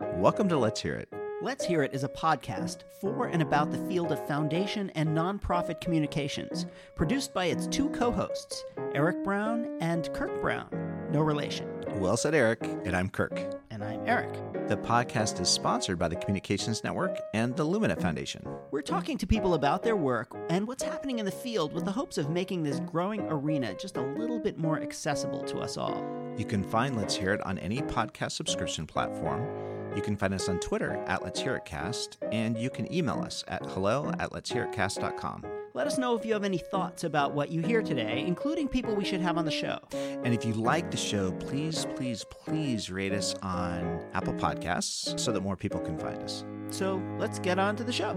Welcome to Let's Hear It. Let's Hear It is a podcast for and about the field of foundation and nonprofit communications, produced by its two co hosts, Eric Brown and Kirk Brown. No relation. Well said, Eric, and I'm Kirk. And I'm Eric. The podcast is sponsored by the Communications Network and the Lumina Foundation. We're talking to people about their work and what's happening in the field with the hopes of making this growing arena just a little bit more accessible to us all. You can find Let's Hear It on any podcast subscription platform. You can find us on Twitter at Let's Hear It Cast, and you can email us at hello at let's hear it cast.com. Let us know if you have any thoughts about what you hear today, including people we should have on the show. And if you like the show, please, please, please rate us on Apple Podcasts so that more people can find us. So let's get on to the show.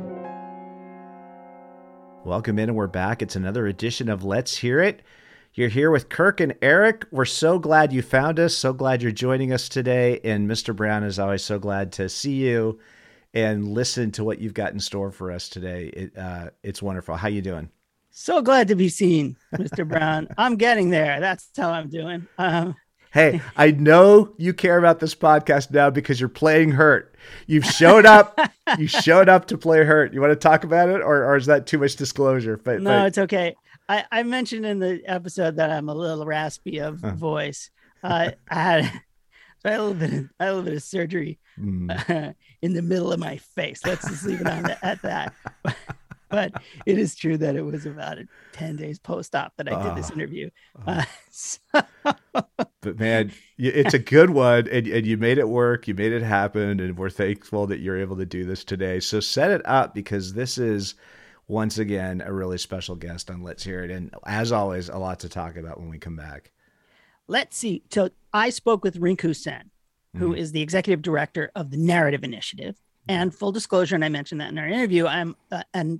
Welcome in, and we're back. It's another edition of Let's Hear It. You're here with Kirk and Eric. We're so glad you found us. So glad you're joining us today. And Mr. Brown is always so glad to see you and listen to what you've got in store for us today. It, uh, it's wonderful. How you doing? So glad to be seen, Mr. Brown. I'm getting there. That's how I'm doing. Um, hey, I know you care about this podcast now because you're playing hurt. You've showed up. you showed up to play hurt. You want to talk about it, or, or is that too much disclosure? But, no, but... it's okay. I, I mentioned in the episode that I'm a little raspy of huh. voice. Uh, I had I had a little bit of, I had a little bit of surgery mm. uh, in the middle of my face. Let's just leave it on the, at that. but it is true that it was about 10 days post-op that I did this ah. interview. Uh, so... but man, it's a good one and, and you made it work. You made it happen. And we're thankful that you're able to do this today. So set it up because this is – once again a really special guest on Let's Hear It. And as always, a lot to talk about when we come back. Let's see. So I spoke with Rinku Sen, who mm-hmm. is the executive director of the Narrative Initiative. And full disclosure, and I mentioned that in our interview, I'm uh, and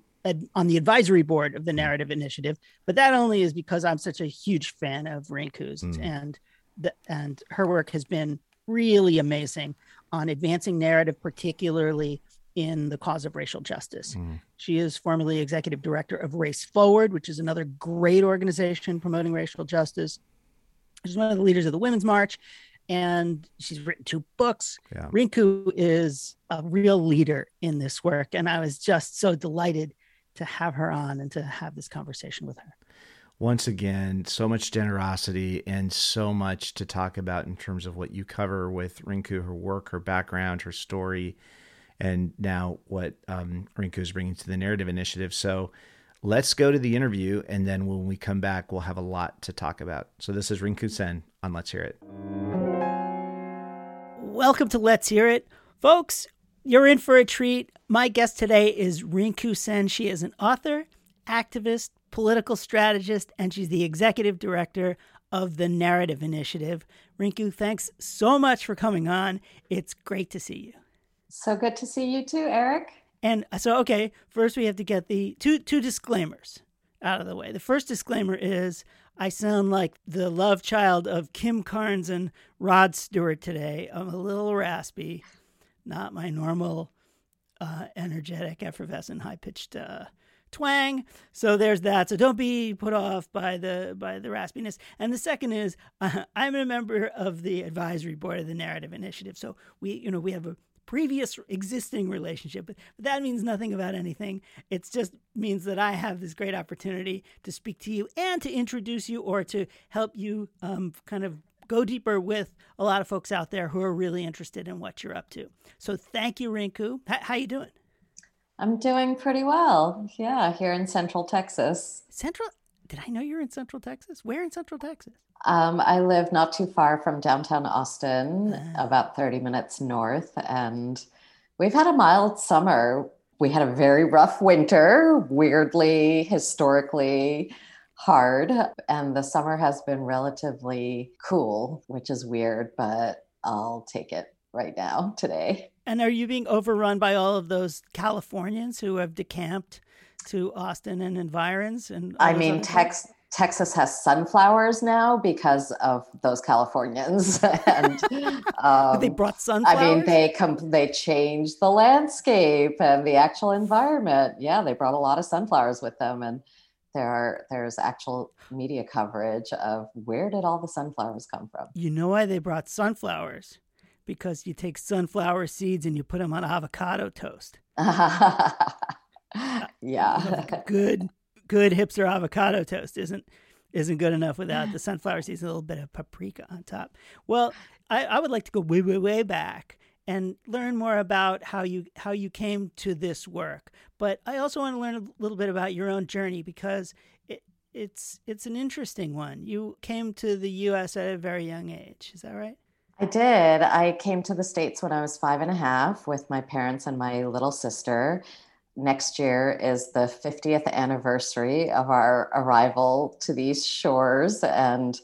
on the advisory board of the mm-hmm. Narrative Initiative, but that only is because I'm such a huge fan of Rinku's mm. and the, and her work has been really amazing on advancing narrative, particularly in the cause of racial justice. Mm. She is formerly executive director of Race Forward, which is another great organization promoting racial justice. She's one of the leaders of the Women's March, and she's written two books. Yeah. Rinku is a real leader in this work, and I was just so delighted to have her on and to have this conversation with her. Once again, so much generosity and so much to talk about in terms of what you cover with Rinku, her work, her background, her story and now what um, Rinku is bringing to the narrative initiative. So let's go to the interview, and then when we come back, we'll have a lot to talk about. So this is Rinku Sen on Let's Hear It. Welcome to Let's Hear It, folks. You're in for a treat. My guest today is Rinku Sen. She is an author, activist, political strategist, and she's the executive director of the Narrative Initiative. Rinku, thanks so much for coming on. It's great to see you. So good to see you too, Eric. And so, okay, first we have to get the two two disclaimers out of the way. The first disclaimer is I sound like the love child of Kim Carnes and Rod Stewart today. I'm a little raspy, not my normal uh, energetic, effervescent, high pitched uh, twang. So there's that. So don't be put off by the by the raspiness. And the second is uh, I'm a member of the advisory board of the Narrative Initiative. So we you know we have a previous existing relationship. But that means nothing about anything. It just means that I have this great opportunity to speak to you and to introduce you or to help you um, kind of go deeper with a lot of folks out there who are really interested in what you're up to. So thank you, Rinku. H- how you doing? I'm doing pretty well. Yeah, here in Central Texas. Central? Did I know you're in Central Texas? Where in Central Texas? Um, I live not too far from downtown Austin, ah. about 30 minutes north. And we've had a mild summer. We had a very rough winter, weirdly, historically hard. And the summer has been relatively cool, which is weird, but I'll take it right now today. And are you being overrun by all of those Californians who have decamped to Austin and environs? And I mean, Tex- Texas has sunflowers now because of those Californians, and um, they brought sunflowers. I mean, they com- they changed the landscape and the actual environment. Yeah, they brought a lot of sunflowers with them, and there are there's actual media coverage of where did all the sunflowers come from. You know why they brought sunflowers? because you take sunflower seeds and you put them on avocado toast. Uh, yeah. good good hipster avocado toast isn't isn't good enough without the sunflower seeds and a little bit of paprika on top. Well, I, I would like to go way, way, way back and learn more about how you how you came to this work. But I also want to learn a little bit about your own journey because it, it's it's an interesting one. You came to the U.S. at a very young age. Is that right? I did. I came to the States when I was five and a half with my parents and my little sister next year is the 50th anniversary of our arrival to these shores and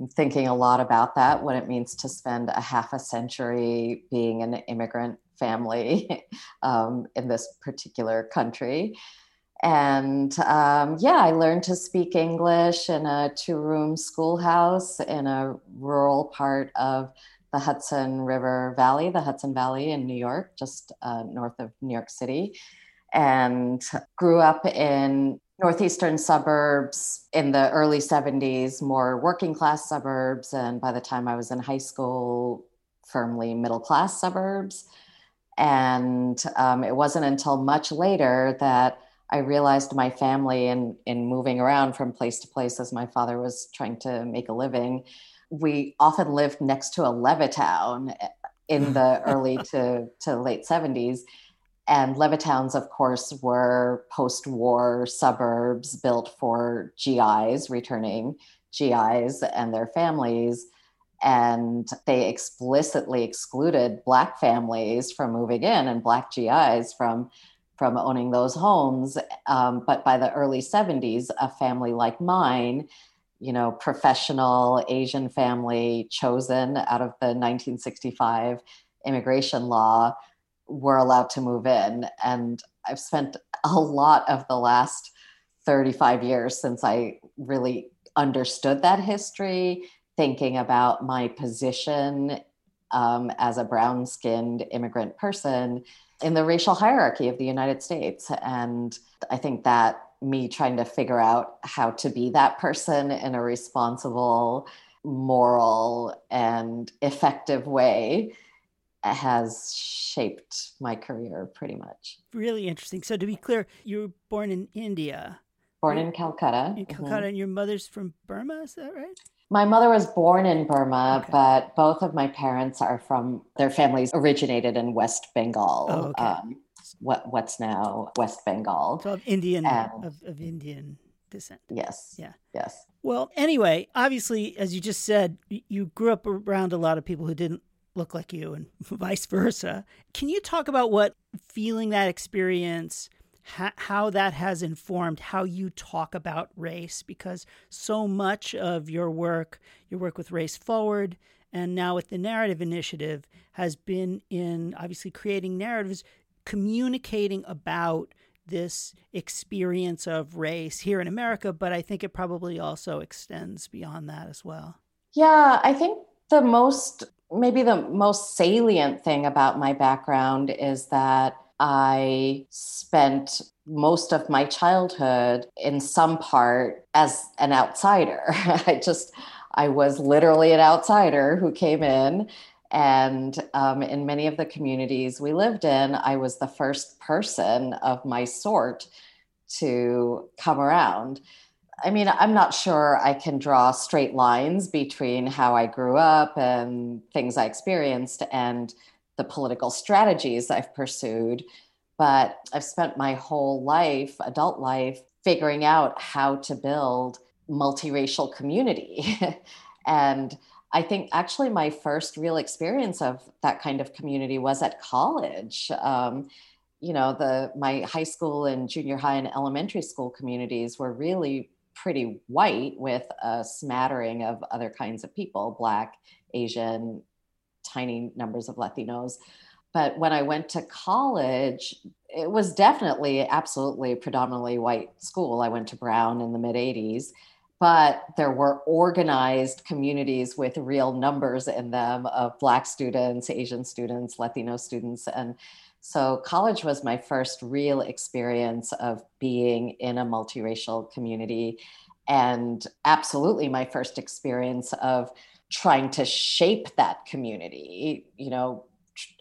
I'm thinking a lot about that what it means to spend a half a century being an immigrant family um, in this particular country. And um, yeah i learned to speak english in a two room schoolhouse in a rural part of the hudson river valley the hudson valley in new york just uh, north of new york city and grew up in northeastern suburbs in the early 70s, more working class suburbs. And by the time I was in high school, firmly middle class suburbs. And um, it wasn't until much later that I realized my family, in, in moving around from place to place as my father was trying to make a living, we often lived next to a Levittown in the early to, to late 70s and Levittown's, of course, were post war suburbs built for GIs, returning GIs and their families. And they explicitly excluded Black families from moving in and Black GIs from, from owning those homes. Um, but by the early 70s, a family like mine, you know, professional Asian family chosen out of the 1965 immigration law were allowed to move in. And I've spent a lot of the last 35 years since I really understood that history, thinking about my position um, as a brown skinned immigrant person in the racial hierarchy of the United States. And I think that me trying to figure out how to be that person in a responsible, moral, and effective way has shaped my career pretty much. Really interesting. So to be clear, you were born in India. Born in Calcutta. In Calcutta, mm-hmm. and your mother's from Burma, is that right? My mother was born in Burma, okay. but both of my parents are from their families originated in West Bengal. Oh, okay. Um, what what's now West Bengal. So of Indian and, of, of Indian descent. Yes. Yeah. Yes. Well, anyway, obviously, as you just said, you grew up around a lot of people who didn't look like you and vice versa. Can you talk about what feeling that experience, ha- how that has informed how you talk about race? Because so much of your work, your work with Race Forward, and now with the Narrative Initiative, has been in obviously creating narratives, communicating about this experience of race here in America, but I think it probably also extends beyond that as well. Yeah, I think the most maybe the most salient thing about my background is that I spent most of my childhood in some part as an outsider. I just, I was literally an outsider who came in. And um, in many of the communities we lived in, I was the first person of my sort to come around. I mean, I'm not sure I can draw straight lines between how I grew up and things I experienced and the political strategies I've pursued. But I've spent my whole life, adult life, figuring out how to build multiracial community. and I think actually my first real experience of that kind of community was at college. Um, you know, the my high school and junior high and elementary school communities were really pretty white with a smattering of other kinds of people black asian tiny numbers of latinos. But when i went to college it was definitely absolutely predominantly white school. I went to brown in the mid 80s but there were organized communities with real numbers in them of black students asian students latino students and so, college was my first real experience of being in a multiracial community, and absolutely my first experience of trying to shape that community, you know,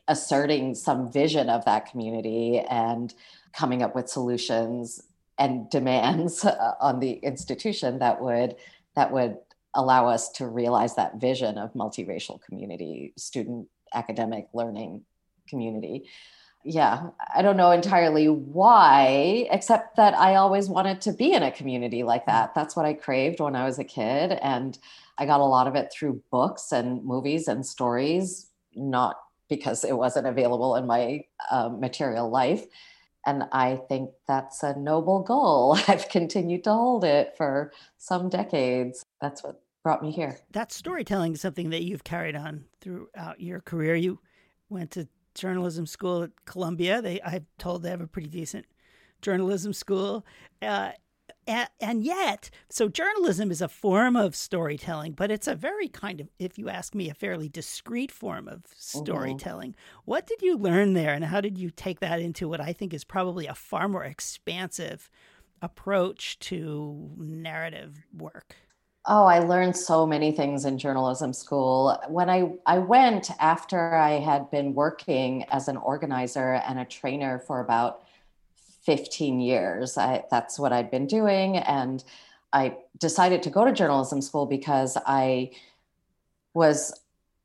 asserting some vision of that community and coming up with solutions and demands uh, on the institution that would that would allow us to realize that vision of multiracial community student academic learning community yeah i don't know entirely why except that i always wanted to be in a community like that that's what i craved when i was a kid and i got a lot of it through books and movies and stories not because it wasn't available in my uh, material life and I think that's a noble goal. I've continued to hold it for some decades. That's what brought me here. That storytelling is something that you've carried on throughout your career. You went to journalism school at Columbia. They, I'm told, they have a pretty decent journalism school. Uh, and, and, yet, so journalism is a form of storytelling, but it's a very kind of, if you ask me, a fairly discrete form of mm-hmm. storytelling. Mm-hmm. What did you learn there, and how did you take that into what I think is probably a far more expansive approach to narrative work? Oh, I learned so many things in journalism school. When I, I went after I had been working as an organizer and a trainer for about 15 years. I, that's what I'd been doing. And I decided to go to journalism school because I was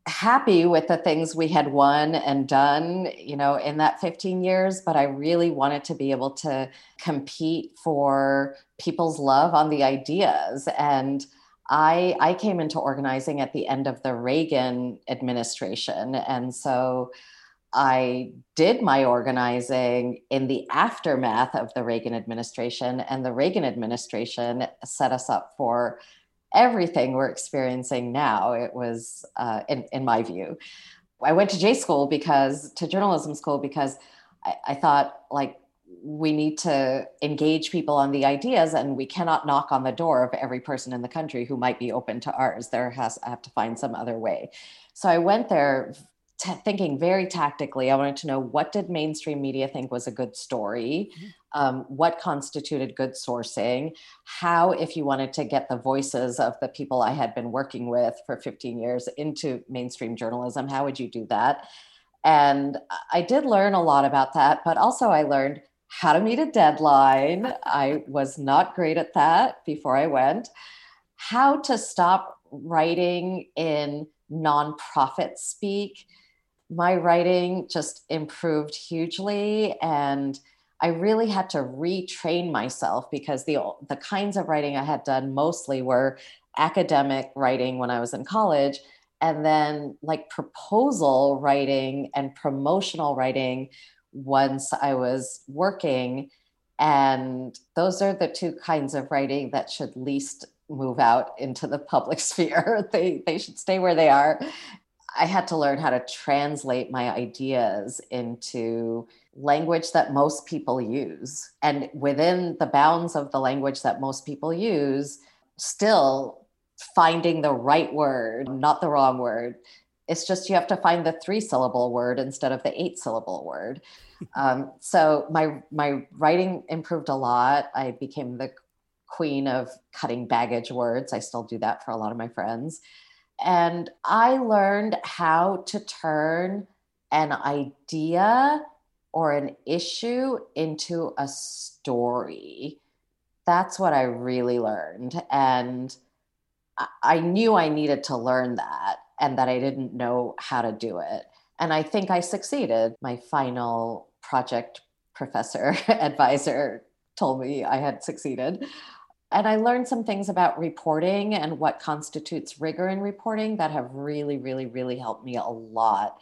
happy with the things we had won and done, you know, in that 15 years, but I really wanted to be able to compete for people's love on the ideas. And I I came into organizing at the end of the Reagan administration. And so I did my organizing in the aftermath of the Reagan administration, and the Reagan administration set us up for everything we're experiencing now. It was, uh, in, in my view, I went to J school because to journalism school because I, I thought like we need to engage people on the ideas and we cannot knock on the door of every person in the country who might be open to ours there has I have to find some other way so i went there t- thinking very tactically. I wanted to know what did mainstream media think was a good story, mm-hmm. um, what constituted good sourcing, how, if you wanted to get the voices of the people I had been working with for 15 years into mainstream journalism, how would you do that? And I did learn a lot about that, but also I learned how to meet a deadline. I was not great at that before I went. How to stop writing in nonprofit speak my writing just improved hugely and I really had to retrain myself because the the kinds of writing I had done mostly were academic writing when I was in college and then like proposal writing and promotional writing once I was working and those are the two kinds of writing that should least move out into the public sphere they they should stay where they are I had to learn how to translate my ideas into language that most people use. And within the bounds of the language that most people use, still finding the right word, not the wrong word. It's just you have to find the three syllable word instead of the eight syllable word. um, so my my writing improved a lot. I became the queen of cutting baggage words. I still do that for a lot of my friends. And I learned how to turn an idea or an issue into a story. That's what I really learned. And I knew I needed to learn that and that I didn't know how to do it. And I think I succeeded. My final project professor advisor told me I had succeeded and I learned some things about reporting and what constitutes rigor in reporting that have really, really, really helped me a lot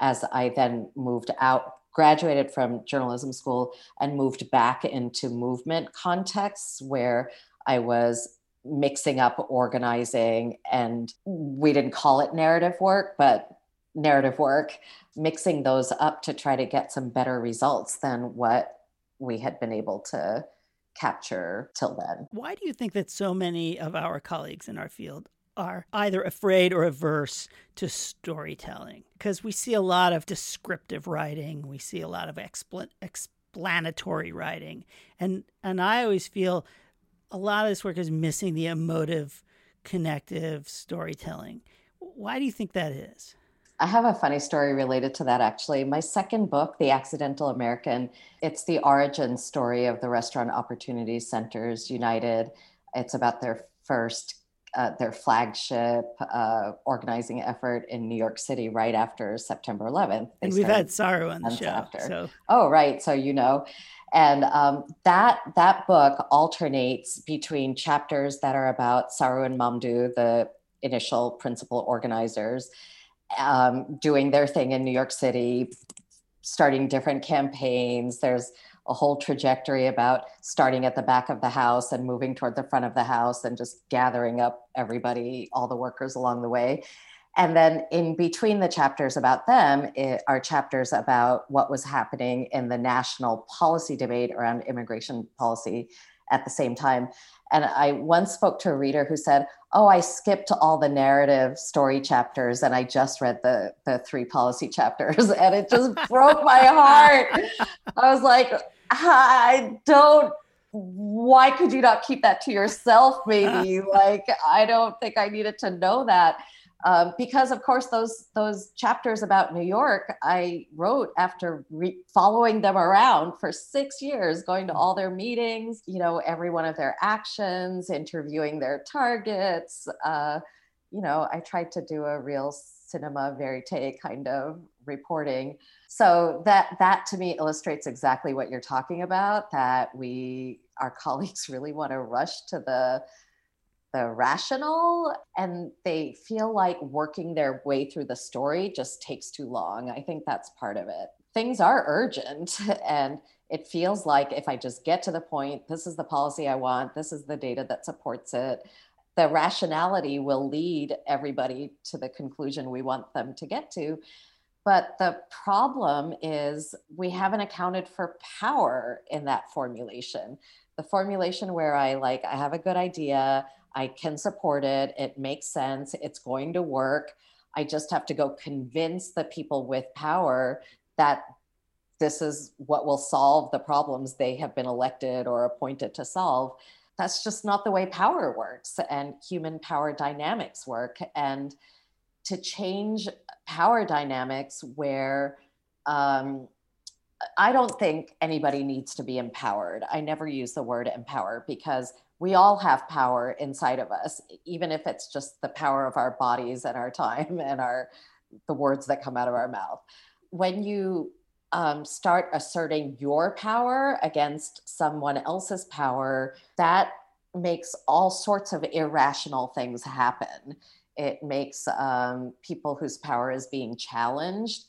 as I then moved out, graduated from journalism school, and moved back into movement contexts where I was mixing up organizing and we didn't call it narrative work, but narrative work, mixing those up to try to get some better results than what we had been able to capture till then. Why do you think that so many of our colleagues in our field are either afraid or averse to storytelling? Because we see a lot of descriptive writing, we see a lot of expl- explanatory writing, and and I always feel a lot of this work is missing the emotive, connective storytelling. Why do you think that is? I have a funny story related to that actually. My second book, The Accidental American, it's the origin story of the Restaurant Opportunity Centers United. It's about their first, uh, their flagship uh, organizing effort in New York City right after September 11th. They and we've had Saru on the show. After. So. Oh, right. So you know. And um, that that book alternates between chapters that are about Saru and Mamdouh, the initial principal organizers, um, doing their thing in New York City, starting different campaigns. There's a whole trajectory about starting at the back of the house and moving toward the front of the house and just gathering up everybody, all the workers along the way. And then in between the chapters about them it, are chapters about what was happening in the national policy debate around immigration policy at the same time. And I once spoke to a reader who said, Oh, I skipped all the narrative story chapters and I just read the, the three policy chapters. And it just broke my heart. I was like, I don't, why could you not keep that to yourself, maybe? like, I don't think I needed to know that. Um, because of course those those chapters about New York I wrote after re- following them around for six years, going to all their meetings, you know, every one of their actions, interviewing their targets. Uh, you know, I tried to do a real cinema verite kind of reporting. So that that to me illustrates exactly what you're talking about. That we our colleagues really want to rush to the the rational and they feel like working their way through the story just takes too long. I think that's part of it. Things are urgent and it feels like if I just get to the point, this is the policy I want, this is the data that supports it, the rationality will lead everybody to the conclusion we want them to get to. But the problem is we haven't accounted for power in that formulation. The formulation where I like, I have a good idea, I can support it. It makes sense. It's going to work. I just have to go convince the people with power that this is what will solve the problems they have been elected or appointed to solve. That's just not the way power works and human power dynamics work. And to change power dynamics where um, I don't think anybody needs to be empowered. I never use the word empower because we all have power inside of us, even if it's just the power of our bodies and our time and our the words that come out of our mouth. When you um, start asserting your power against someone else's power, that makes all sorts of irrational things happen. It makes um, people whose power is being challenged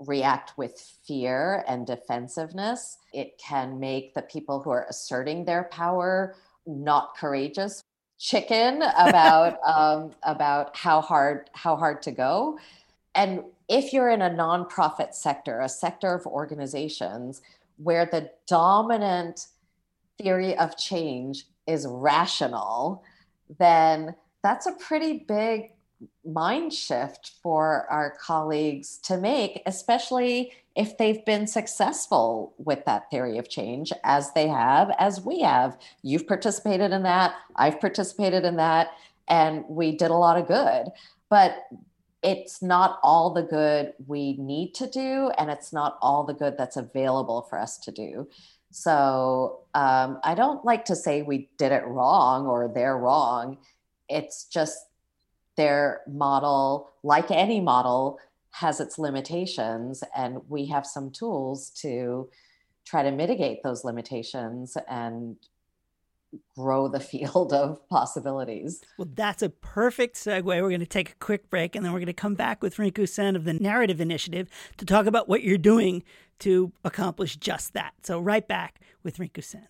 react with fear and defensiveness. It can make the people who are asserting their power not courageous chicken about um, about how hard how hard to go. And if you're in a nonprofit sector a sector of organizations where the dominant theory of change is rational then that's a pretty big mind shift for our colleagues to make, especially if they've been successful with that theory of change, as they have, as we have. You've participated in that, I've participated in that, and we did a lot of good. But it's not all the good we need to do, and it's not all the good that's available for us to do. So um, I don't like to say we did it wrong or they're wrong. It's just their model, like any model, has its limitations, and we have some tools to try to mitigate those limitations and grow the field of possibilities. Well, that's a perfect segue. We're going to take a quick break and then we're going to come back with Rinku Sen of the Narrative Initiative to talk about what you're doing to accomplish just that. So, right back with Rinku Sen.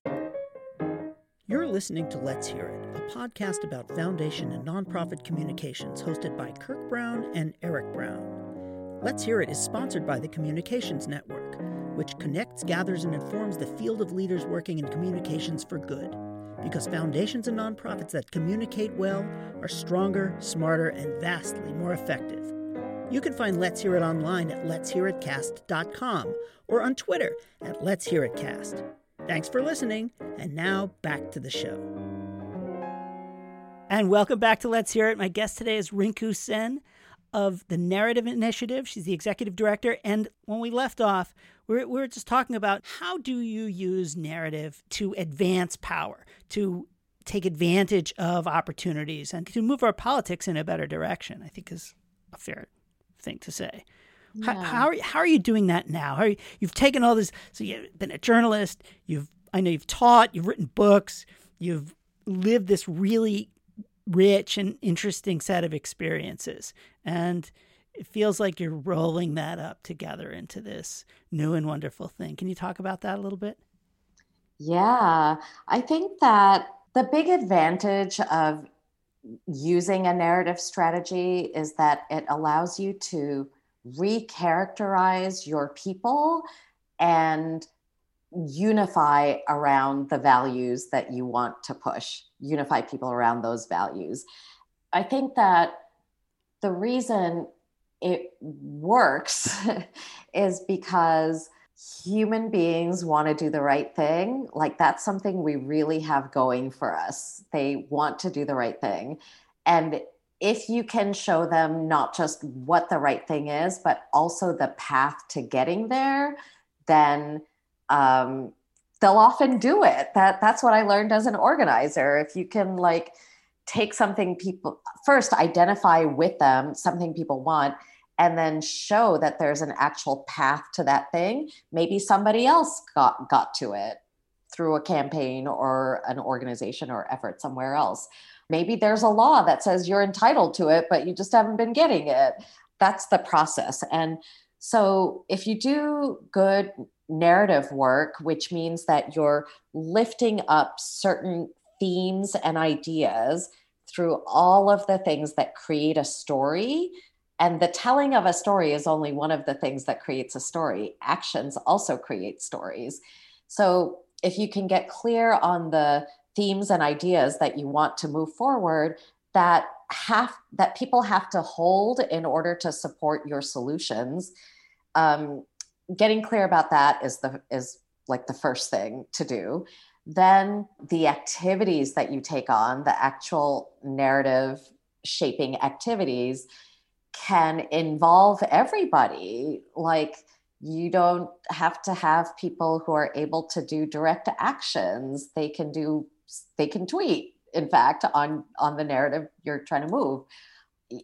You're listening to Let's Hear It, a podcast about foundation and nonprofit communications hosted by Kirk Brown and Eric Brown. Let's Hear It is sponsored by the Communications Network, which connects, gathers, and informs the field of leaders working in communications for good. Because foundations and nonprofits that communicate well are stronger, smarter, and vastly more effective. You can find Let's Hear It online at letshearitcast.com or on Twitter at Let's Hear It Cast. Thanks for listening, and now back to the show. And welcome back to Let's Hear It. My guest today is Rinku Sen. of the Narrative Initiative. She's the executive director. And when we left off, we we're, we're just talking about how do you use narrative to advance power, to take advantage of opportunities, and to move our politics in a better direction, I think is a fair thing to say. Yeah. How, how, are, how are you doing that now? How you, you've taken all this, so you've been a journalist, you've I know you've taught, you've written books, you've lived this really rich and interesting set of experiences. And it feels like you're rolling that up together into this new and wonderful thing. Can you talk about that a little bit? Yeah, I think that the big advantage of using a narrative strategy is that it allows you to recharacterize your people and unify around the values that you want to push, unify people around those values. I think that the reason it works is because human beings want to do the right thing. Like that's something we really have going for us. They want to do the right thing. And if you can show them not just what the right thing is, but also the path to getting there, then um, they'll often do it. That that's what I learned as an organizer. If you can like take something people first identify with them, something people want, and then show that there's an actual path to that thing. Maybe somebody else got got to it through a campaign or an organization or effort somewhere else. Maybe there's a law that says you're entitled to it, but you just haven't been getting it. That's the process. And so if you do good narrative work, which means that you're lifting up certain themes and ideas through all of the things that create a story. And the telling of a story is only one of the things that creates a story. Actions also create stories. So if you can get clear on the themes and ideas that you want to move forward, that have that people have to hold in order to support your solutions um, getting clear about that is the is like the first thing to do. Then the activities that you take on the actual narrative shaping activities can involve everybody. Like you don't have to have people who are able to do direct actions. They can do they can tweet in fact on on the narrative you're trying to move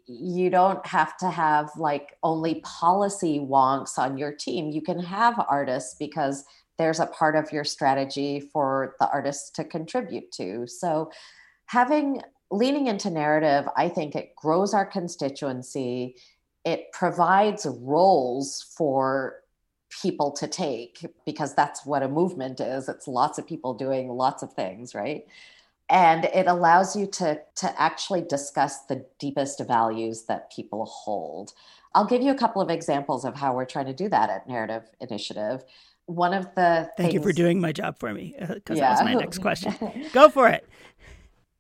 you don't have to have like only policy wonks on your team. You can have artists because there's a part of your strategy for the artists to contribute to. So having leaning into narrative, I think it grows our constituency. It provides roles for people to take because that's what a movement is. It's lots of people doing lots of things, right? And it allows you to to actually discuss the deepest values that people hold. I'll give you a couple of examples of how we're trying to do that at narrative initiative. One of the thank things, you for doing my job for me uh, because yeah. that was my next question. Go for it.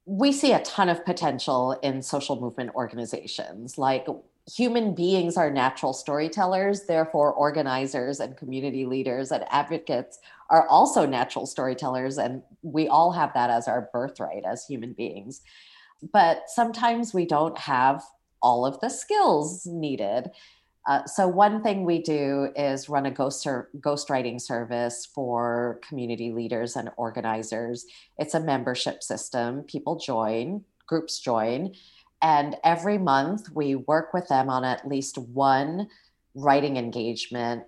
We see a ton of potential in social movement organizations. Like human beings are natural storytellers therefore organizers and community leaders and advocates are also natural storytellers and we all have that as our birthright as human beings. But sometimes we don't have all of the skills needed. Uh, so one thing we do is run a ghost ser- ghostwriting service for community leaders and organizers. It's a membership system. People join groups join and every month we work with them on at least one writing engagement,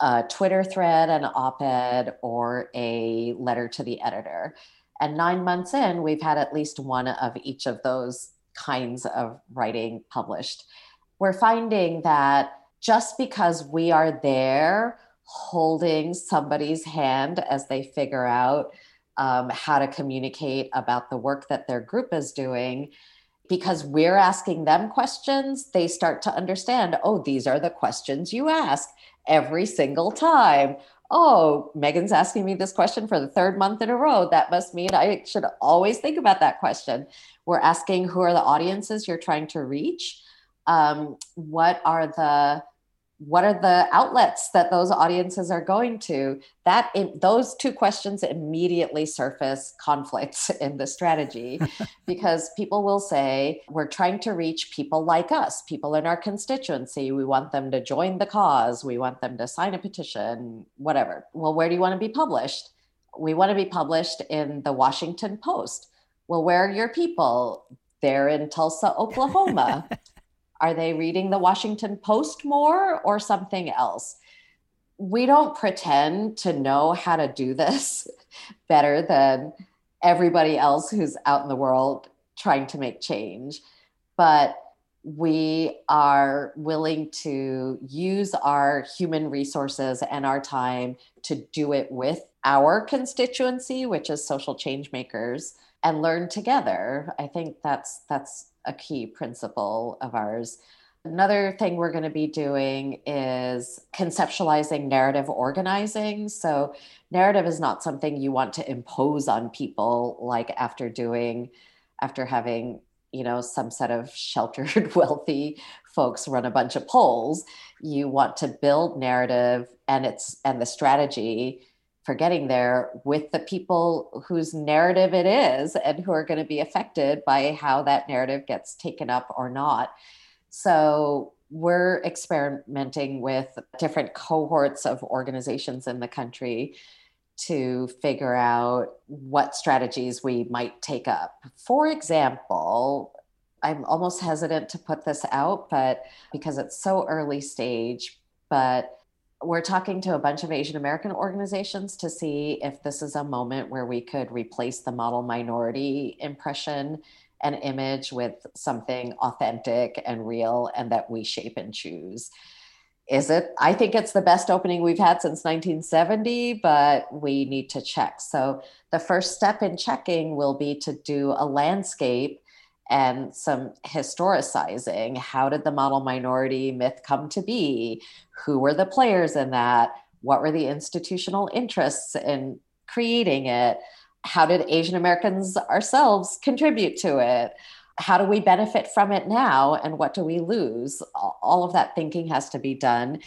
a Twitter thread, an op ed, or a letter to the editor. And nine months in, we've had at least one of each of those kinds of writing published. We're finding that just because we are there holding somebody's hand as they figure out um, how to communicate about the work that their group is doing, because we're asking them questions, they start to understand oh, these are the questions you ask every single time. Oh, Megan's asking me this question for the third month in a row. That must mean I should always think about that question. We're asking who are the audiences you're trying to reach? Um, what are the what are the outlets that those audiences are going to that in, those two questions immediately surface conflicts in the strategy because people will say we're trying to reach people like us people in our constituency. We want them to join the cause. We want them to sign a petition whatever. Well where do you want to be published? We want to be published in the washington post. Well where are your people? They're in tulsa oklahoma Are they reading the Washington Post more or something else? We don't pretend to know how to do this better than everybody else who's out in the world trying to make change. But we are willing to use our human resources and our time to do it with our constituency, which is social change makers, and learn together. I think that's that's a key principle of ours. Another thing we're going to be doing is conceptualizing narrative organizing. So, narrative is not something you want to impose on people like after doing, after having, you know, some set of sheltered, wealthy folks run a bunch of polls. You want to build narrative and it's and the strategy for getting there with the people whose narrative it is and who are going to be affected by how that narrative gets taken up or not. So we're experimenting with different cohorts of organizations in the country to figure out what strategies we might take up. For example, I'm almost hesitant to put this out, but because it's so early stage, but we're talking to a bunch of Asian American organizations to see if this is a moment where we could replace the model minority impression and image with something authentic and real and that we shape and choose. Is it? I think it's the best opening we've had since 1970, but we need to check. So, the first step in checking will be to do a landscape and some historicizing. How did the model minority myth come to be? Who were the players in that? What were the institutional interests in creating it? How did Asian Americans ourselves contribute to it? How do we benefit from it now? And what do we lose? All of that thinking has to be done.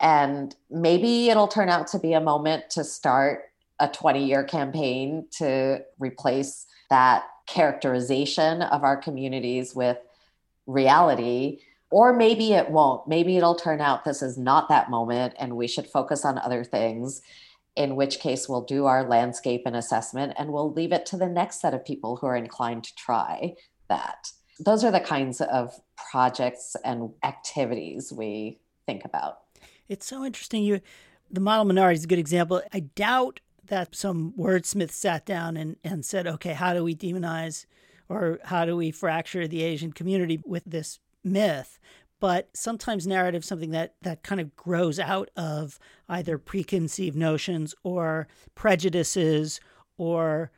And maybe it'll turn out to be a moment to start a 20 year campaign to replace that characterization of our communities with reality. Or maybe it won't. Maybe it'll turn out this is not that moment and we should focus on other things, in which case we'll do our landscape and assessment and we'll leave it to the next set of people who are inclined to try that. Those are the kinds of projects and activities we think about. It's so interesting. You, the model minority is a good example. I doubt that some wordsmith sat down and, and said, okay, how do we demonize or how do we fracture the Asian community with this myth? But sometimes narrative something that, that kind of grows out of either preconceived notions or prejudices or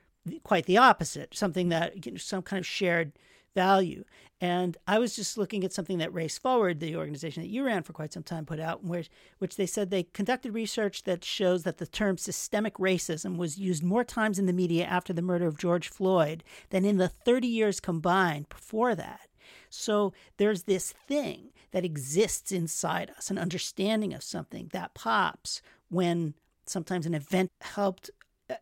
quite the opposite, something that some kind of shared value. And I was just looking at something that Race Forward, the organization that you ran for quite some time, put out, which, which they said they conducted research that shows that the term systemic racism was used more times in the media after the murder of George Floyd than in the 30 years combined before that. So there's this thing that exists inside us, an understanding of something that pops when sometimes an event helped uh,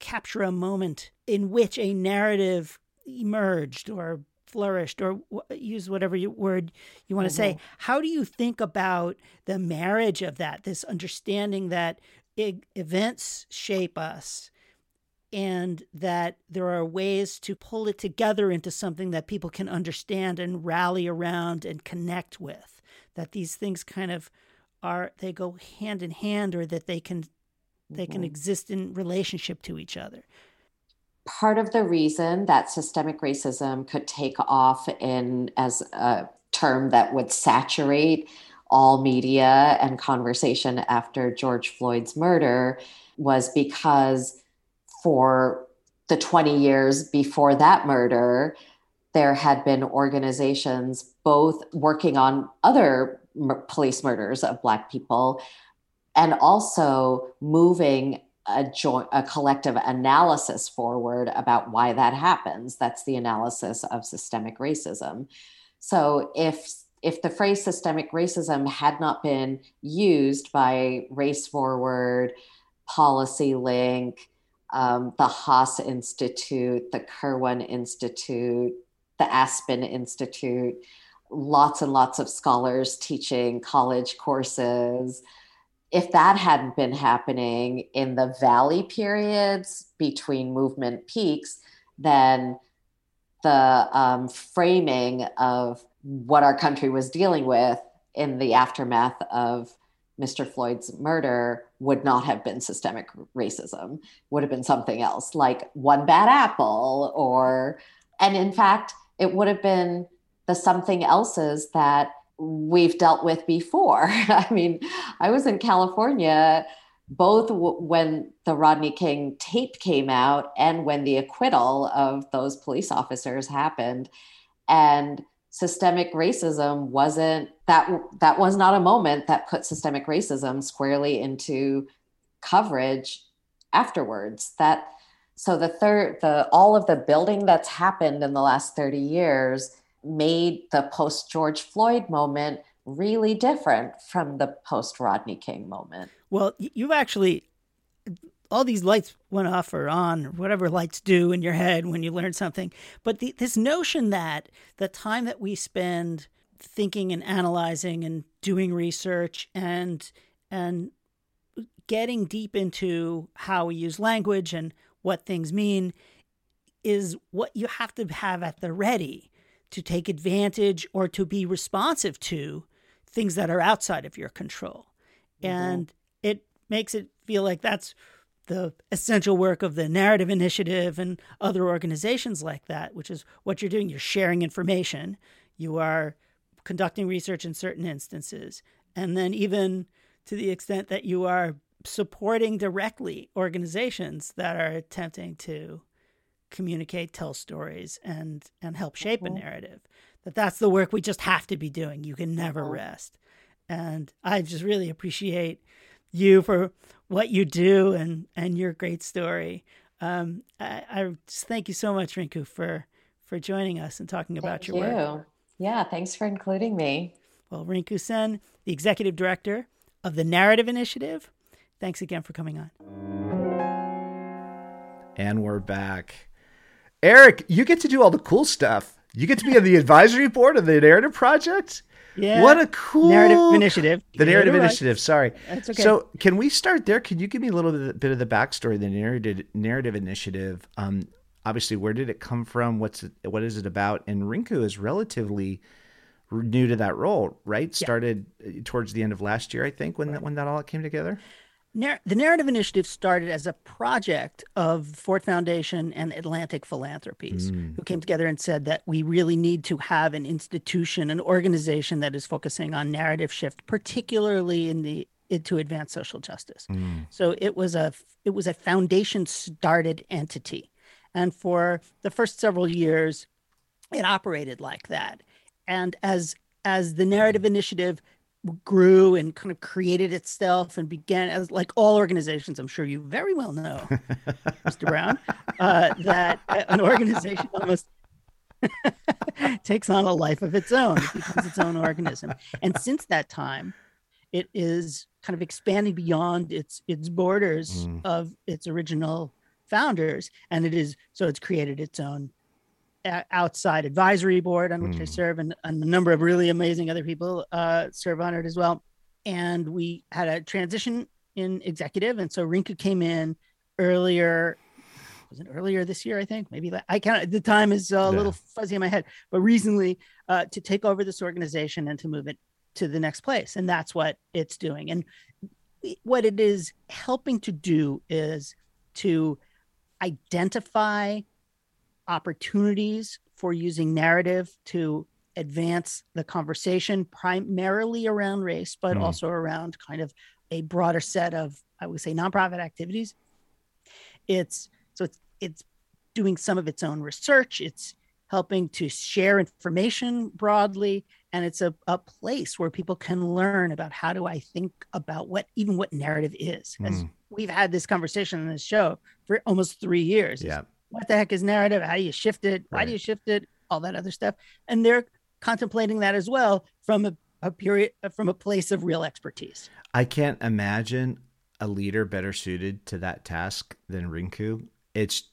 capture a moment in which a narrative emerged or flourished or use whatever you, word you want to mm-hmm. say how do you think about the marriage of that this understanding that events shape us and that there are ways to pull it together into something that people can understand and rally around and connect with that these things kind of are they go hand in hand or that they can they can mm-hmm. exist in relationship to each other part of the reason that systemic racism could take off in as a term that would saturate all media and conversation after George Floyd's murder was because for the 20 years before that murder, there had been organizations both working on other police murders of Black people and also moving a joint a collective analysis forward about why that happens that's the analysis of systemic racism so if if the phrase systemic racism had not been used by Race Forward, PolicyLink, um, the Haas Institute, the Kirwan Institute, the Aspen Institute, lots and lots of scholars teaching college courses. If that hadn't been happening in the valley periods between movement peaks, then the um, framing of what our country was dealing with in the aftermath of Mr. Floyd's murder would not have been systemic racism, would have been something else like one bad apple, or, and in fact, it would have been the something else's that we've dealt with before. I mean, I was in California both w- when the Rodney King tape came out and when the acquittal of those police officers happened. And systemic racism wasn't that that was not a moment that put systemic racism squarely into coverage afterwards that so the third the all of the building that's happened in the last 30 years made the post george floyd moment really different from the post rodney king moment well you've actually all these lights went off or on, or whatever lights do in your head when you learn something. But the, this notion that the time that we spend thinking and analyzing and doing research and and getting deep into how we use language and what things mean is what you have to have at the ready to take advantage or to be responsive to things that are outside of your control. Mm-hmm. And it makes it feel like that's the essential work of the Narrative Initiative and other organizations like that, which is what you're doing. You're sharing information, you are conducting research in certain instances, and then even to the extent that you are supporting directly organizations that are attempting to communicate, tell stories, and and help shape mm-hmm. a narrative. That that's the work we just have to be doing. You can never mm-hmm. rest, and I just really appreciate you for what you do and and your great story. Um, I, I just thank you so much, Rinku, for for joining us and talking about thank your you. work. Yeah, thanks for including me. Well, Rinku Sen, the executive director of the Narrative Initiative, thanks again for coming on. And we're back. Eric, you get to do all the cool stuff. You get to be on the advisory board of the Narrative Project. Yeah. What a cool narrative initiative. The narrative initiative. Sorry. That's okay. So, can we start there? Can you give me a little bit, bit of the backstory, the narrative narrative initiative? Um, obviously, where did it come from? What's it, what is it about? And Rinku is relatively new to that role, right? Yeah. Started uh, towards the end of last year, I think, when right. that when that all came together the Narrative Initiative started as a project of Ford Foundation and Atlantic Philanthropies, mm. who came together and said that we really need to have an institution, an organization that is focusing on narrative shift, particularly in the to advance social justice. Mm. So it was a it was a foundation started entity, and for the first several years, it operated like that. And as as the Narrative Initiative grew and kind of created itself and began as like all organizations i'm sure you very well know mr brown uh, that an organization almost takes on a life of its own it becomes its own organism and since that time it is kind of expanding beyond its its borders mm. of its original founders and it is so it's created its own outside advisory board on which mm. I serve, and, and, a number of really amazing other people uh, serve on it as well. And we had a transition in executive, and so Rinku came in earlier. Was it earlier this year? I think maybe I can't. The time is a yeah. little fuzzy in my head, but recently uh, to take over this organization and to move it to the next place, and that's what it's doing. And what it is helping to do is to identify opportunities for using narrative to advance the conversation primarily around race, but mm. also around kind of a broader set of, I would say, nonprofit activities. It's so it's it's doing some of its own research. It's helping to share information broadly, and it's a, a place where people can learn about how do I think about what even what narrative is. As mm. we've had this conversation on this show for almost three years. Yeah what the heck is narrative? How do you shift it? Why right. do you shift it? All that other stuff. And they're contemplating that as well from a, a period from a place of real expertise. I can't imagine a leader better suited to that task than Rinku. It's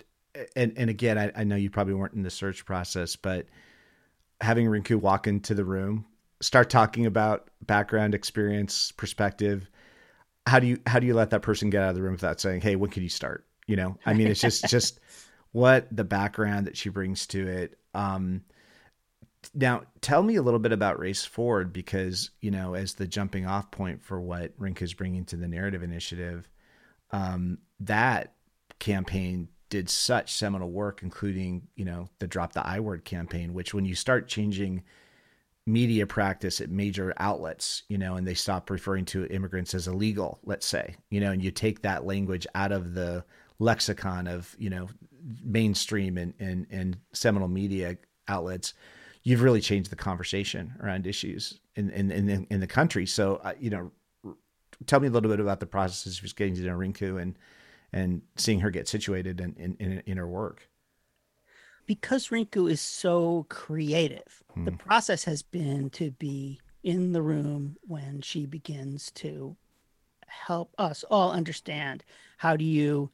and and again, I, I know you probably weren't in the search process, but having Rinku walk into the room, start talking about background, experience, perspective. How do you how do you let that person get out of the room without saying, "Hey, when can you start?" You know, I mean, it's just just what the background that she brings to it. Um, now, tell me a little bit about Race Forward because you know, as the jumping off point for what Rinku is bringing to the narrative initiative, um, that campaign did such seminal work, including you know the Drop the I Word campaign, which when you start changing media practice at major outlets, you know, and they stop referring to immigrants as illegal, let's say, you know, and you take that language out of the lexicon of, you know, mainstream and, and, and seminal media outlets, you've really changed the conversation around issues in, in, in, in the country. So, uh, you know, tell me a little bit about the processes of getting to know Rinku and, and seeing her get situated in, in, in, in her work because Rinku is so creative, hmm. the process has been to be in the room when she begins to help us all understand how do you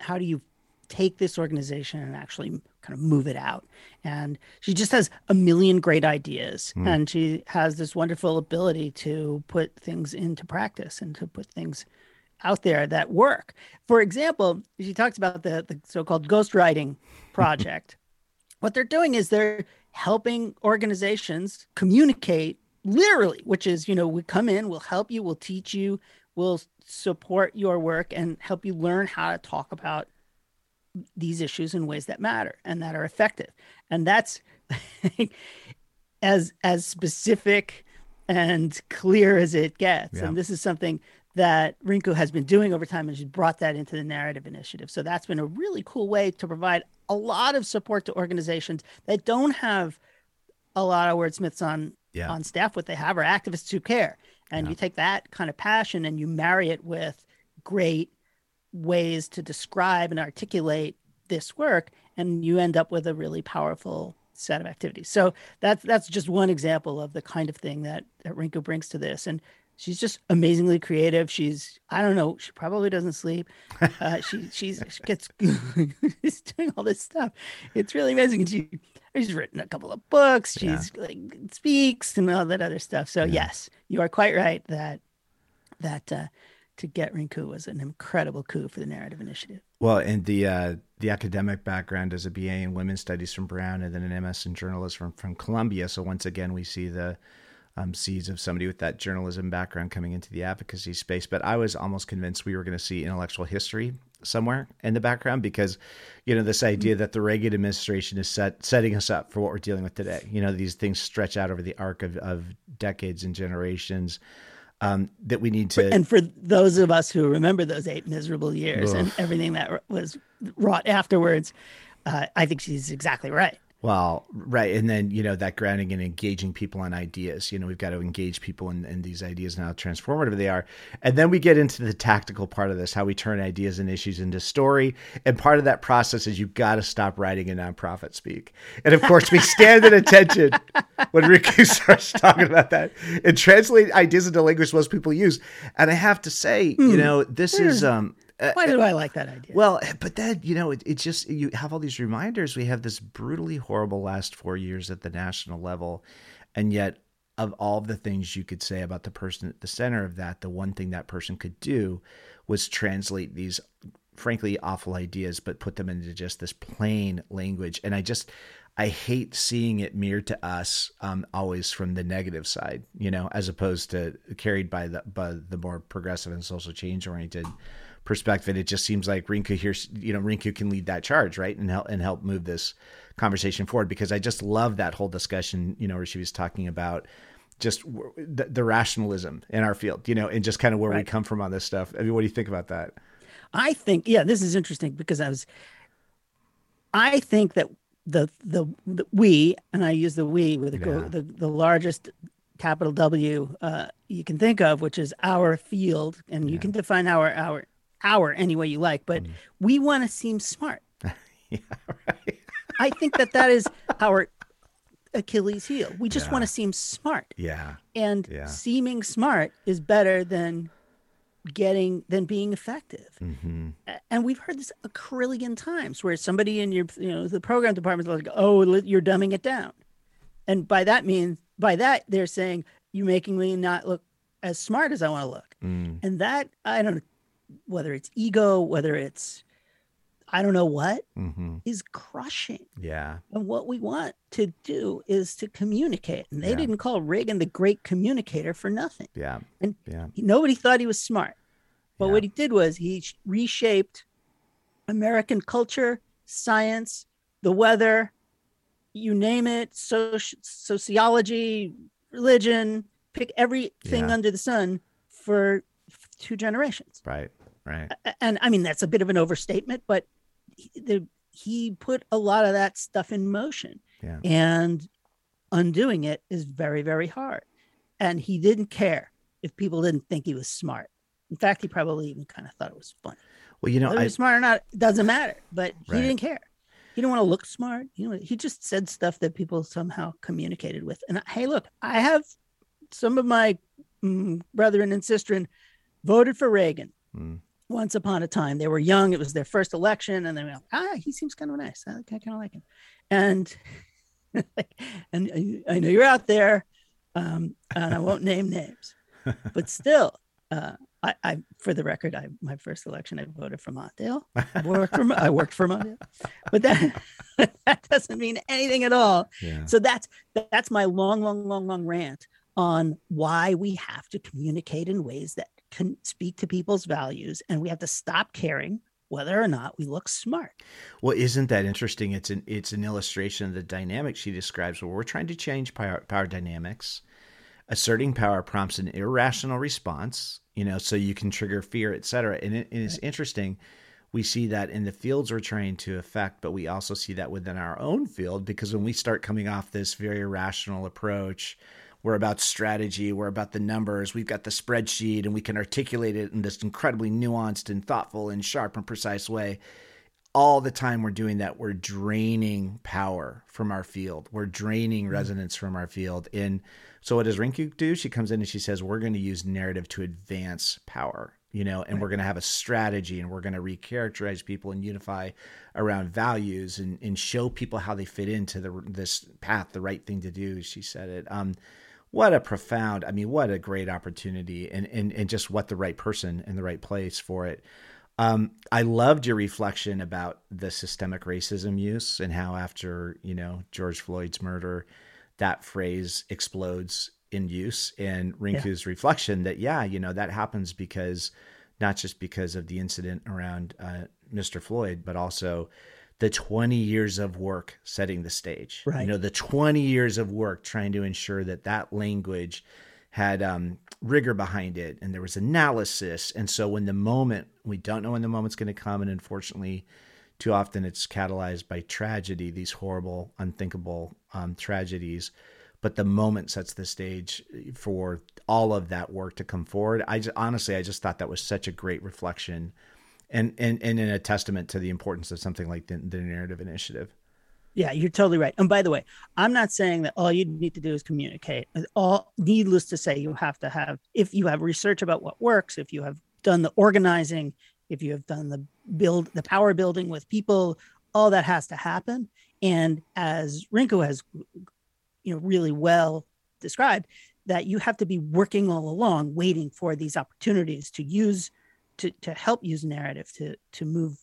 how do you take this organization and actually kind of move it out and she just has a million great ideas mm. and she has this wonderful ability to put things into practice and to put things out there that work. For example, she talks about the, the so-called ghostwriting project. what they're doing is they're helping organizations communicate literally, which is, you know, we come in, we'll help you, we'll teach you, we'll support your work and help you learn how to talk about these issues in ways that matter and that are effective. And that's as as specific and clear as it gets. Yeah. And this is something that Rinku has been doing over time, and she's brought that into the narrative initiative. So that's been a really cool way to provide a lot of support to organizations that don't have a lot of wordsmiths on yeah. on staff. What they have are activists who care, and yeah. you take that kind of passion and you marry it with great ways to describe and articulate this work, and you end up with a really powerful set of activities. So that's that's just one example of the kind of thing that, that Rinku brings to this. And she's just amazingly creative. She's I don't know. She probably doesn't sleep. Uh, she she's she gets she's doing all this stuff. It's really amazing. And she she's written a couple of books. She's yeah. like speaks and all that other stuff. So yeah. yes, you are quite right that that uh, to get Rinku was an incredible coup for the narrative initiative. Well, and the uh, the academic background as a BA in women's studies from Brown, and then an MS in journalism from, from Columbia. So once again, we see the um, seeds of somebody with that journalism background coming into the advocacy space. But I was almost convinced we were going to see intellectual history somewhere in the background because, you know, this idea that the Reagan administration is set, setting us up for what we're dealing with today. You know, these things stretch out over the arc of, of decades and generations. Um, that we need to. And for those of us who remember those eight miserable years Ugh. and everything that was wrought afterwards, uh, I think she's exactly right. Well, right. And then, you know, that grounding and engaging people on ideas. You know, we've got to engage people in, in these ideas and how transformative they are. And then we get into the tactical part of this, how we turn ideas and issues into story. And part of that process is you've got to stop writing in nonprofit speak. And of course, we stand at attention when Rinku starts talking about that and translate ideas into language most people use. And I have to say, mm. you hmm. know, this mm. is um uh, Why do I like that idea? Well, but then you know, it, it just you have all these reminders. We have this brutally horrible last four years at the national level, and yet of all the things you could say about the person at the center of that, the one thing that person could do was translate these frankly awful ideas, but put them into just this plain language. And I just, I hate seeing it mirrored to us um, always from the negative side, you know, as opposed to carried by the by the more progressive and social change oriented perspective. It just seems like Rinku here, you know, Rinku can lead that charge, right, and help and help move this conversation forward. Because I just love that whole discussion, you know, where she was talking about just the, the rationalism in our field, you know, and just kind of where right. we come from on this stuff. I mean, what do you think about that? I think, yeah, this is interesting because I was, I think that the the, the we, and I use the we with the yeah. the, the largest capital W uh, you can think of, which is our field, and yeah. you can define our our hour any way you like, but mm. we want to seem smart. yeah, right. I think that that is our Achilles heel. We just Yeah. want to seem smart. Yeah. And Yeah. seeming smart is better than getting than being effective. hmm And we've heard this a trillion times where somebody in your you know the program department is like, "Oh, you're dumbing it down." And by that means by that they're saying you're making me not look as smart as I want to look. Mm. And that I don't know whether it's ego, whether it's I don't know what hmm is crushing. Yeah. And what we want to do is to communicate. And they Yeah. didn't call Reagan the great communicator for nothing. Yeah. And- yeah. He- Nobody thought he was smart. But Yeah. what he did was he reshaped American culture, science, the weather, you name it, soci- sociology, religion, pick everything Yeah. under the sun for two generations. Right. Right. And I mean, that's a bit of an overstatement, but he, the, he put a lot of that stuff in motion. Yeah. And undoing it is very, very hard. And he didn't care if people didn't think he was smart. In fact, he probably even kind of thought it was funny. Well, you know, Whether I, smart or not doesn't matter. But he Right. didn't care. He didn't want to look smart. You know, he just said stuff that people somehow communicated with. And hey, look, I have some of my mm, brethren and sistren voted for Reagan Mm. Once upon a time. They were young. It was their first election, and they were like, ah, he seems kind of nice. I, I kind of like him. And and I- I know you're out there, um, and I won't name names, but still, uh, I, I, for the record, I my first election, I voted for Mondale. I worked for, I worked for Mondale, but that that doesn't mean anything at all. yeah. So that's that's my long, long, long, long rant on why we have to communicate in ways that can speak to people's values, and we have to stop caring whether or not we look smart. Well, isn't that interesting? It's an it's an illustration of the dynamic she describes where we're trying to change power, power dynamics. Asserting power prompts an irrational response, you know, so you can trigger fear, et cetera. And, it, and it's interesting. We see that in the fields we're trying to affect, but we also see that within our own field because when we start coming off this very rational approach, we're about strategy, we're about the numbers, we've got the spreadsheet, and we can articulate it in this incredibly nuanced and thoughtful and sharp and precise way. All the time we're doing that we're draining power from our field. We're draining resonance from our field. And so what does rinku do? She comes in and she says we're going to use narrative to advance power you know and we're going to have a strategy and we're going to recharacterize people and unify around values and, and show people how they fit into the this path the right thing to do she said it. Um what a profound i mean what a great opportunity and and, and just what the right person in the right place for it um, I loved your reflection about the systemic racism use and how after you know George Floyd's murder, that phrase explodes in use. And Rinku's reflection that yeah, you know that happens because not just because of the incident around uh, Mr. Floyd, but also the 20 years of work setting the stage. Right. You know the 20 years of work trying to ensure that that language had um, rigor behind it and there was analysis. And so when the moment, we don't know when the moment's going to come. And unfortunately, too often it's catalyzed by tragedy, these horrible, unthinkable um, tragedies. But the moment sets the stage for all of that work to come forward. I just, honestly, I just thought that was such a great reflection and, and, and in a testament to the importance of something like the, the narrative initiative. Yeah, you're totally right. And by the way, I'm not saying that all you need to do is communicate. All needless to say, you have to have if you have research about what works, if you have done the organizing, if you have done the build the power building with people, all that has to happen. And as Rinku has you know really well described, that you have to be working all along, waiting for these opportunities to use to to help use narrative to to move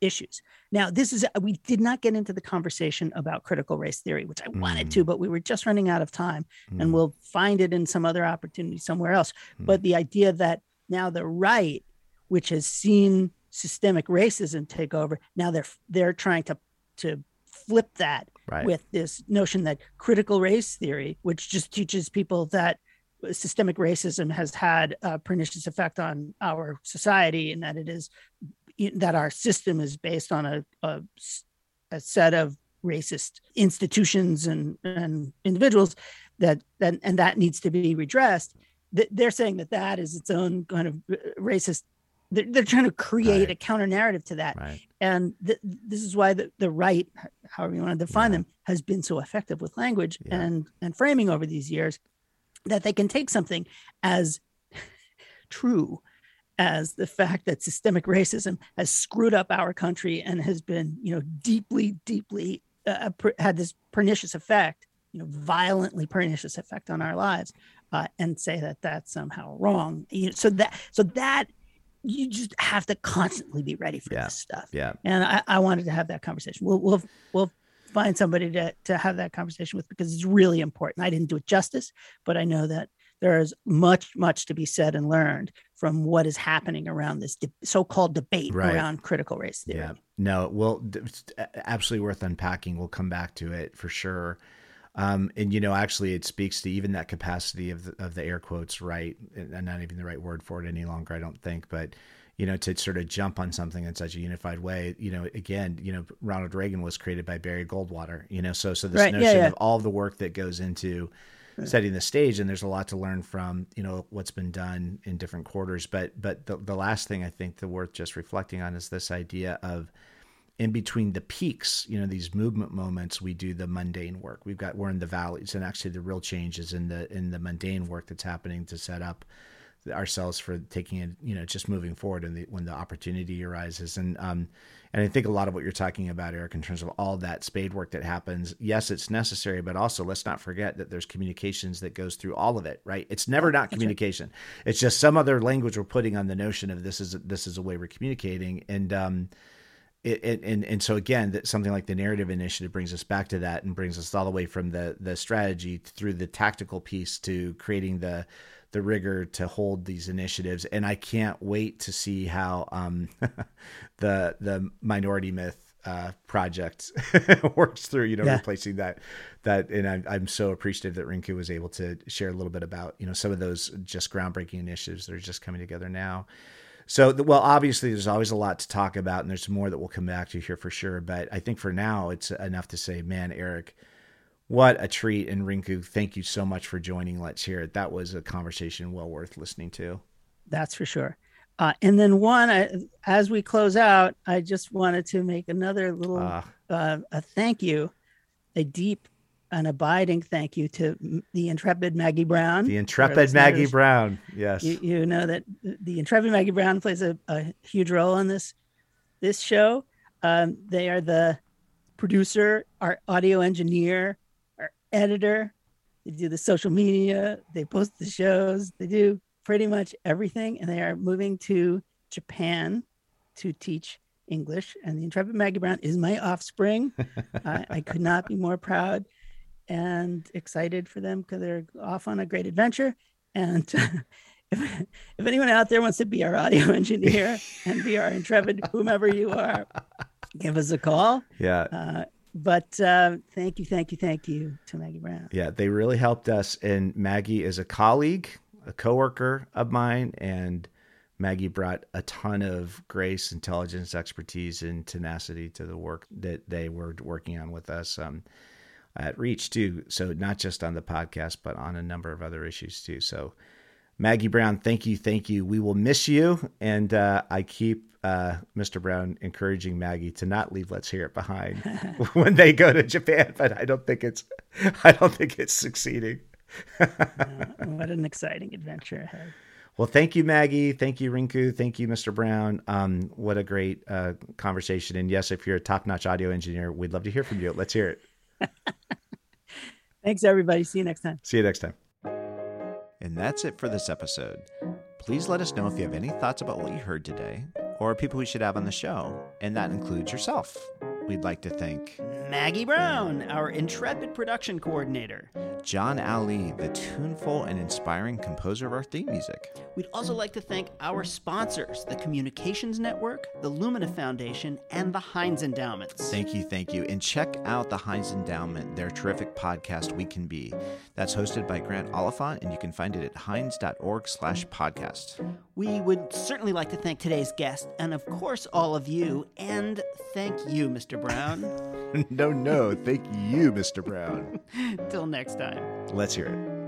issues. Now, this is we did not get into the conversation about critical race theory, which I wanted Mm. to, but we were just running out of time, and Mm, we'll find it in some other opportunity somewhere else. Mm. But the idea that now the right, which has seen systemic racism take over, now they're they're trying to to flip that right. with this notion that critical race theory, which just teaches people that systemic racism has had a pernicious effect on our society and that it is that our system is based on a, a, a set of racist institutions and, and individuals that, that and that needs to be redressed they're saying that that is its own kind of uh, racist they're, they're trying to create right. a counter narrative to that. Right. And th- this is why the, the right, however you want to define yeah. them, has been so effective with language yeah. and, and framing over these years that they can take something as true as the fact that systemic racism has screwed up our country and has been, you know, deeply, deeply uh, per- had this pernicious effect, you know, violently pernicious effect on our lives, uh, and say that that's somehow wrong. You know, so that so that you just have to constantly be ready for yeah. this stuff. Yeah. And I, I wanted to have that conversation. We'll we'll we'll find somebody to to have that conversation with because it's really important. I didn't do it justice, but I know that there is much much to be said and learned from what is happening around this de- so-called debate right. around critical race theory. Yeah. No, well, absolutely worth unpacking. We'll come back to it for sure. Um, and you know, actually, it speaks to even that capacity of the, of the air quotes, right? And not even the right word for it any longer, I don't think. But you know, to sort of jump on something in such a unified way, you know, again, you know, Ronald Reagan was created by Barry Goldwater, you know, so so this right, notion yeah, yeah. of all the work that goes into setting the stage, and there's a lot to learn from you know what's been done in different quarters. But but the the last thing I think the worth just reflecting on is this idea of in between the peaks, you know, these movement moments, we do the mundane work. We've got we're in the valleys, and actually the real change is in the in the mundane work that's happening to set up ourselves for taking it, you know, just moving forward and when the opportunity arises. And um, and I think a lot of what you're talking about, Eric, in terms of all that spade work that happens, yes, it's necessary, but also let's not forget that there's communications that goes through all of it, right? It's never not communication. Right. It's just some other language we're putting on the notion of this is this is a way we're communicating, and um, it, and and so again, that something like the narrative initiative brings us back to that and brings us all the way from the the strategy through the tactical piece to creating the the rigor to hold these initiatives. And I can't wait to see how um, the the minority myth uh, project works through. You know, yeah. replacing that that. And I'm I'm so appreciative that Rinku was able to share a little bit about you know some of those just groundbreaking initiatives that are just coming together now. So, well, obviously, there's always a lot to talk about, and there's more that we'll come back to here for sure. But I think for now, it's enough to say, man, Eric, what a treat. And Rinku, thank you so much for joining Let's Hear It. That was a conversation well worth listening to. That's for sure. Uh, and then one, I, as we close out, I just wanted to make another little uh, uh, a thank you, a deep an abiding thank you to the intrepid Maggie Brown. The intrepid Maggie Brown. Yes. You, you, know that the intrepid Maggie Brown plays a, a huge role in this this show. Um, they are the producer, our audio engineer, editor. They do the social media. They post the shows. They do pretty much everything, and they are moving to Japan to teach English. And the intrepid Maggie Brown is my offspring. I, I could not be more proud and excited for them because they're off on a great adventure. And if, if anyone out there wants to be our audio engineer and be our intrepid, whomever you are, give us a call. Yeah. Uh, but uh, thank you, thank you, thank you to Maggie Brown. Yeah, they really helped us. And Maggie is a colleague, a coworker of mine, and Maggie brought a ton of grace, intelligence, expertise, and tenacity to the work that they were working on with us. Um, at Reach too. So not just on the podcast, but on a number of other issues too. So Maggie Brown, thank you, thank you. We will miss you, and uh, I keep uh, Mr. Brown encouraging Maggie to not leave Let's Hear It behind when they go to Japan. But I don't think it's, I don't think it's succeeding. uh, what an exciting adventure ahead. Well, thank you, Maggie. Thank you, Rinku. Thank you, Mr. Brown. Um, what a great uh, conversation. And yes, if you're a top notch audio engineer, we'd love to hear from you. Let's hear it. Thanks, everybody. See you next time. See you next time. And that's it for this episode. Please let us know if you have any thoughts about what you heard today or people we should have on the show, and that includes yourself. We'd like to thank Maggie Brown, our intrepid production coordinator, John Ali, the tuneful and inspiring composer of our theme music. We'd also like to thank our sponsors, the Communications Network, the Lumina Foundation, and the Heinz Endowments. Thank you, thank you. And check out the Heinz Endowment, their terrific podcast, We Can Be. That's hosted by Grant Oliphant, and you can find it at heinz.org slash podcast. We would certainly like to thank today's guest, and of course, all of you, and thank you, Brown. no, no. Thank you, Mr. Brown. Till next time. Let's hear it.